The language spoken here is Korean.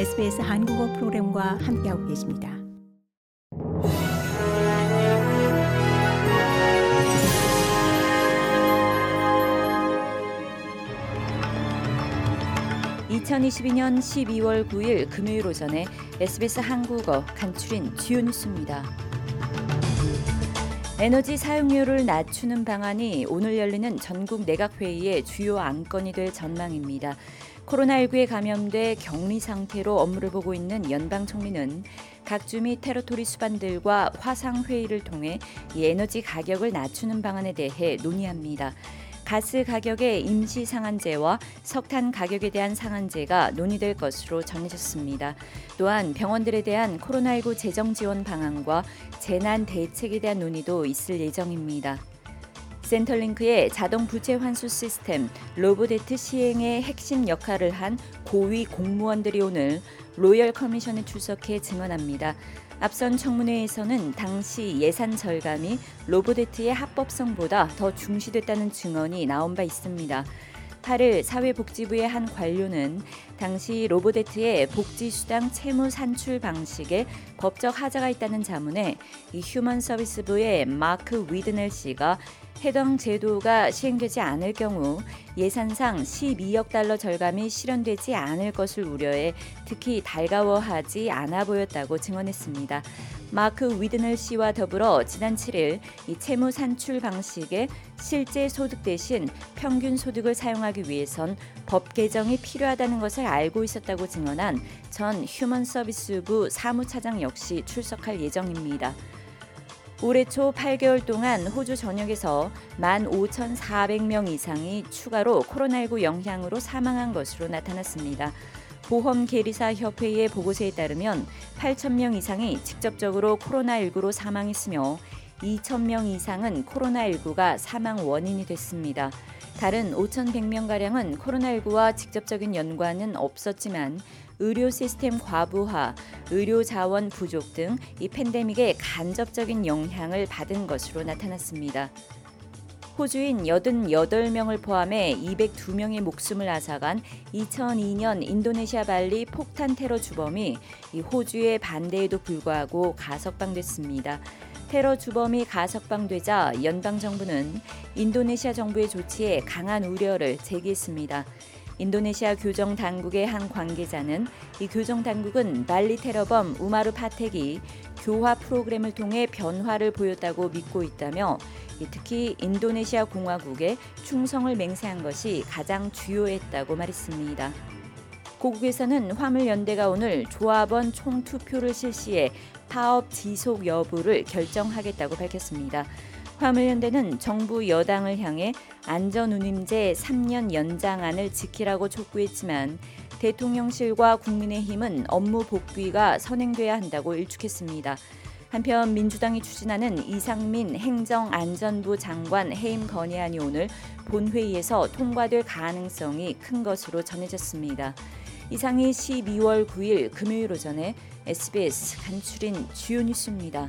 SBS 한국어 프로그램과 함께하고 계십니다. (2022년 12월 9일) 금요일 오전에 SBS 한국어 간추린 주요 뉴스입니다. 에너지 사용료를 낮추는 방안이 오늘 열리는 전국 내각회의의 주요 안건이 될 전망입니다. 코로나19에 감염돼 격리 상태로 업무를 보고 있는 연방 총리는 각주및 테러토리 수반들과 화상 회의를 통해 이 에너지 가격을 낮추는 방안에 대해 논의합니다. 가스 가격의 임시 상한제와 석탄 가격에 대한 상한제가 논의될 것으로 전해졌습니다. 또한 병원들에 대한 코로나19 재정 지원 방안과 재난 대책에 대한 논의도 있을 예정입니다. 센터링크의 자동 부채 환수 시스템 Robodebt 시행의 핵심 역할을 한 고위 공무원들이 오늘 Royal Commission에 출석해 증언합니다. 앞선 청문회에서는 당시 예산 절감이 Robodebt의 합법성보다 더 중시됐다는 증언이 나온 바 있습니다. 8일 사회복지부의 한 관료는 당시 Robodebt의 복지수당 채무 산출 방식에 법적 하자가 있다는 자문에 이 Human Services부의 마크 위드넬 씨가 해당 제도가 시행되지 않을 경우 예산상 12억 달러 절감이 실현되지 않을 것을 우려해 특히 달가워하지 않아 보였다고 증언했습니다. 마크 위드널 씨와 더불어 지난 7일 이 채무 산출 방식에 실제 소득 대신 평균 소득을 사용하기 위해선 법 개정이 필요하다는 것을 알고 있었다고 증언한 전 휴먼 서비스부 사무차장 역시 출석할 예정입니다. 올해 초 8개월 동안 호주 전역에서 15,400명 이상이 추가로 코로나19 영향으로 사망한 것으로 나타났습니다. 보험 계리사 협회의 보고서에 따르면 8,000명 이상이 직접적으로 코로나19로 사망했으며 2,000명 이상은 코로나19가 사망 원인이 됐습니다. 다른 5,100명 가량은 코로나19와 직접적인 연관은 없었지만 의료 시스템 과부하, 의료 자원 부족 등 이 팬데믹의 간접적인 영향을 받은 것으로 나타났습니다. 호주인 88명을 포함해 202명의 목숨을 앗아간 2002년 인도네시아 발리 폭탄 테러 주범이 이 호주의 반대에도 불구하고 가석방됐습니다. 테러 주범이 가석방되자 연방 정부는 인도네시아 정부의 조치에 강한 우려를 제기했습니다. 인도네시아 교정 당국의 한 관계자는 이 교정 당국은 발리 테러범 우마르 파텍이 교화 프로그램을 통해 변화를 보였다고 믿고 있다며 특히 인도네시아 공화국에 충성을 맹세한 것이 가장 주요했다고 말했습니다. 고국에서는 화물연대가 오늘 조합원 총투표를 실시해 파업 지속 여부를 결정하겠다고 밝혔습니다. 화물연대는 정부 여당을 향해 안전운임제 3년 연장안을 지키라고 촉구했지만 대통령실과 국민의힘은 업무 복귀가 선행돼야 한다고 일축했습니다. 한편 민주당이 추진하는 이상민 행정안전부 장관 해임 건의안이 오늘 본회의에서 통과될 가능성이 큰 것으로 전해졌습니다. 이상이 12월 9일 금요일 오전에 SBS 간추린 주요 뉴스입니다.